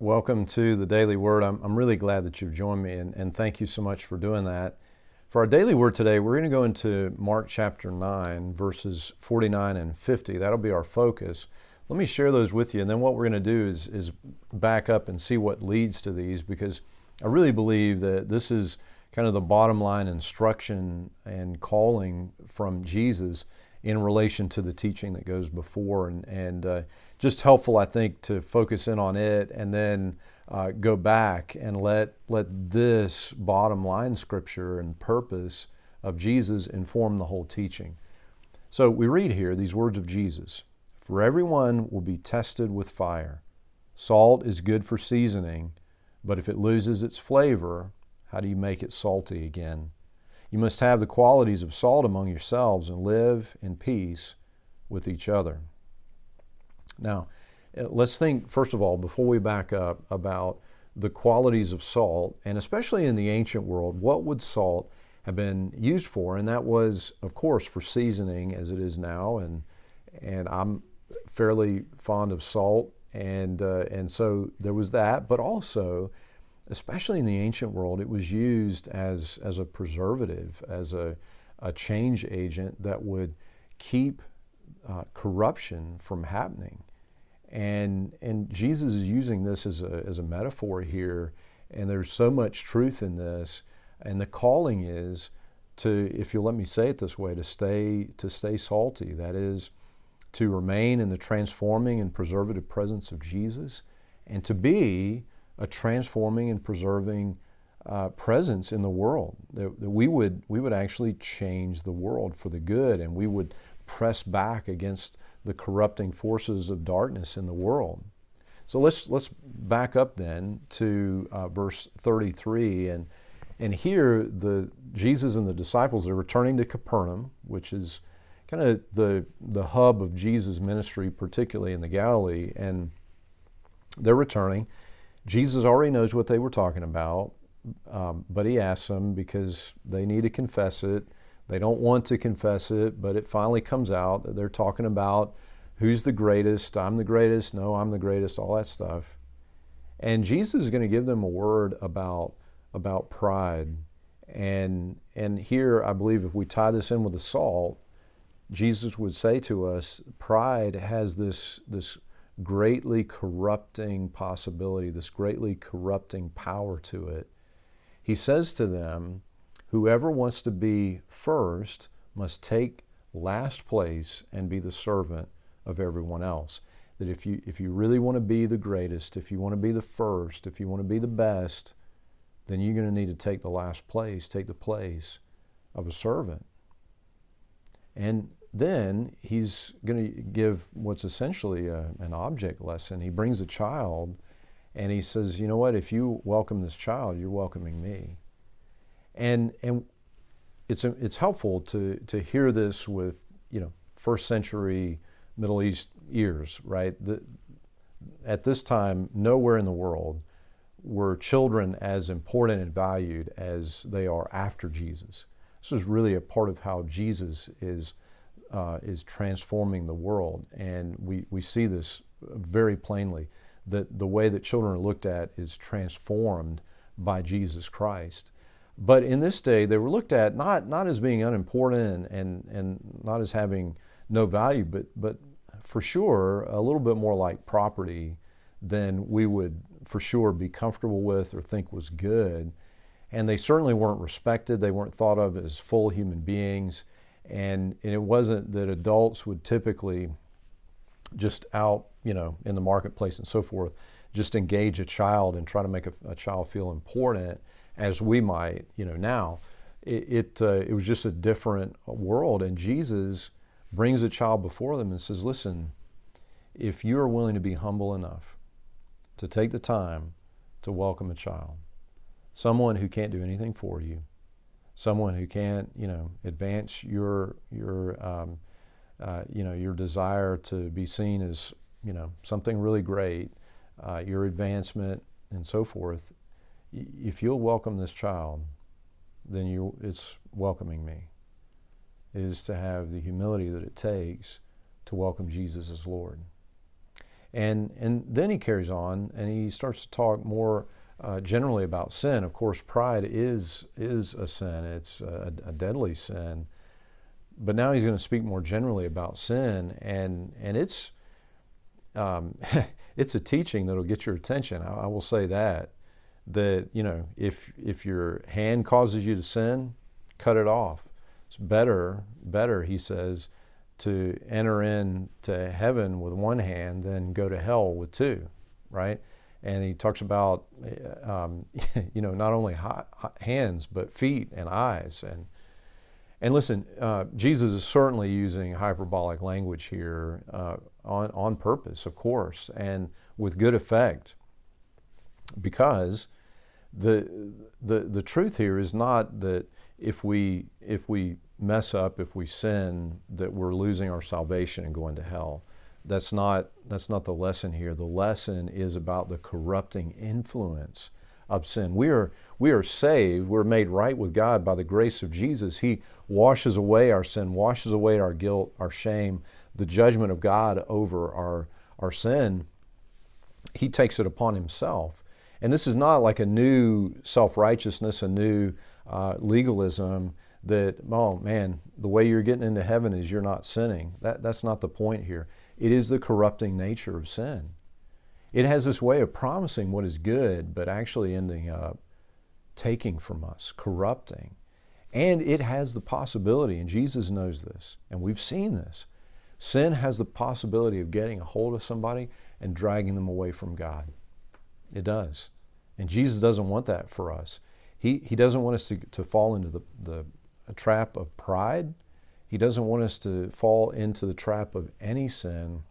Welcome to the Daily Word. I'm, I'm really glad that you've joined me, and, and thank you so much for doing that. For our daily word today, we're going to go into Mark chapter 9, verses 49 and 50. That'll be our focus. Let me share those with you, and then what we're going to do is, is back up and see what leads to these because I really believe that this is kind of the bottom line instruction and calling from Jesus in relation to the teaching that goes before, and, and uh, just helpful, I think, to focus in on it and then uh, go back and let let this bottom line scripture and purpose of Jesus inform the whole teaching. So we read here these words of Jesus: "For everyone will be tested with fire. Salt is good for seasoning, but if it loses its flavor, how do you make it salty again?" You must have the qualities of salt among yourselves and live in peace with each other. Now, uh, let's think, first of all, before we back up, about the qualities of salt, and especially in the ancient world, what would salt have been used for? And that was, of course, for seasoning as it is now. And, and I'm fairly fond of salt. And, uh, and so there was that, but also, especially in the ancient world, it was used as, as a preservative, as a, a change agent that would keep uh, corruption from happening. And, and Jesus is using this as a, as a metaphor here, and there's so much truth in this. And the calling is to, if you'll let me say it this way, to stay, to stay salty. That is, to remain in the transforming and preservative presence of Jesus, and to be a transforming and preserving uh, presence in the world. That, that, we would we would actually change the world for the good, and we would press back against the corrupting forces of darkness in the world. So let's let's back up then to uh, verse 33 and and here the Jesus and the disciples are returning to Capernaum, which is kind of the the hub of Jesus' ministry, particularly in the Galilee, and they're returning. Jesus already knows what they were talking about, um, but he asks them because they need to confess it. They don't want to confess it, but it finally comes out that they're talking about who's the greatest, I'm the greatest, no, I'm the greatest, all that stuff. And Jesus is going to give them a word about, about pride. And, and here, I believe if we tie this in with the salt, Jesus would say to us, pride has this, this greatly corrupting possibility, this greatly corrupting power to it. He says to them, Whoever wants to be first must take last place and be the servant of everyone else. That if you, if you really want to be the greatest, if you want to be the first, if you want to be the best, then you're going to need to take the last place, take the place of a servant. And then he's going to give what's essentially a, an object lesson. He brings a child and he says, You know what? If you welcome this child, you're welcoming me. And, and it's, it's helpful to, to hear this with, you know, first century Middle East ears, right? The, at this time, nowhere in the world were children as important and valued as they are after Jesus. This is really a part of how Jesus is, uh, is transforming the world. And we, we see this very plainly that the way that children are looked at is transformed by Jesus Christ. But in this day, they were looked at not, not as being unimportant and, and, and not as having no value, but, but for sure a little bit more like property than we would for sure be comfortable with or think was good. And they certainly weren't respected. They weren't thought of as full human beings. And, and it wasn't that adults would typically just out, you know, in the marketplace and so forth, just engage a child and try to make a, a child feel important as we might, you know, now. It, it, uh, it was just a different world. And Jesus brings a child before them and says, Listen, if you are willing to be humble enough to take the time to welcome a child, someone who can't do anything for you, someone who can't, you know, advance your your um, uh, you know your desire to be seen as you know something really great, uh, your advancement and so forth. If you'll welcome this child, then you it's welcoming me is to have the humility that it takes to welcome Jesus as Lord. And, and then he carries on and he starts to talk more uh, generally about sin. Of course, pride is, is a sin, it's a, a deadly sin. But now he's going to speak more generally about sin, and, and it's, um, it's a teaching that'll get your attention. I, I will say that. That, you know, if, if your hand causes you to sin, cut it off. It's better, better, he says, to enter into heaven with one hand than go to hell with two, right? And he talks about, um, you know, not only hands but feet and eyes. And and listen, uh, Jesus is certainly using hyperbolic language here uh, on on purpose, of course, and with good effect, because the the the truth here is not that if we if we mess up, if we sin, that we're losing our salvation and going to hell. That's not that's not the lesson here. The lesson is about the corrupting influence of sin. We are we are saved, we're made right with God by the grace of Jesus. He washes away our sin, washes away our guilt, our shame, the judgment of God over our our sin. He takes it upon himself. And this is not like a new self-righteousness, a new uh, legalism that, oh man, the way you're getting into heaven is you're not sinning. That, that's not the point here. It is the corrupting nature of sin. It has this way of promising what is good, but actually ending up taking from us, corrupting. And it has the possibility, and Jesus knows this, and we've seen this. Sin has the possibility of getting a hold of somebody and dragging them away from God. It does. And Jesus doesn't want that for us. He, he doesn't want us to, to fall into the, the trap of pride. He doesn't want us to fall into the trap of any sin,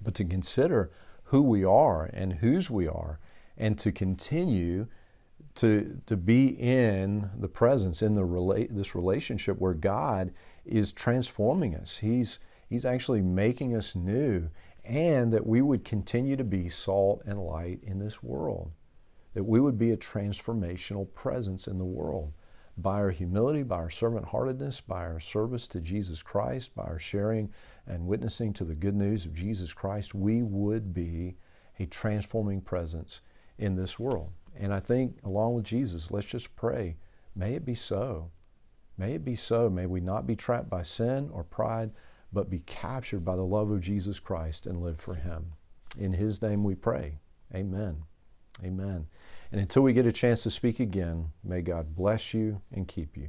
but to consider who we are and whose we are, and to continue to, to be in the presence, in the rela- this relationship where God is transforming us. He's, he's actually making us new, and that we would continue to be salt and light in this world that we would be a transformational presence in the world by our humility, by our servant heartedness, by our service to Jesus Christ, by our sharing and witnessing to the good news of Jesus Christ, we would be a transforming presence in this world. And I think, along with Jesus, let's just pray, may it be so. May it be so. May we not be trapped by sin or pride, but be captured by the love of Jesus Christ and live for Him. In His name we pray. Amen. Amen. And until we get a chance to speak again, may God bless you and keep you.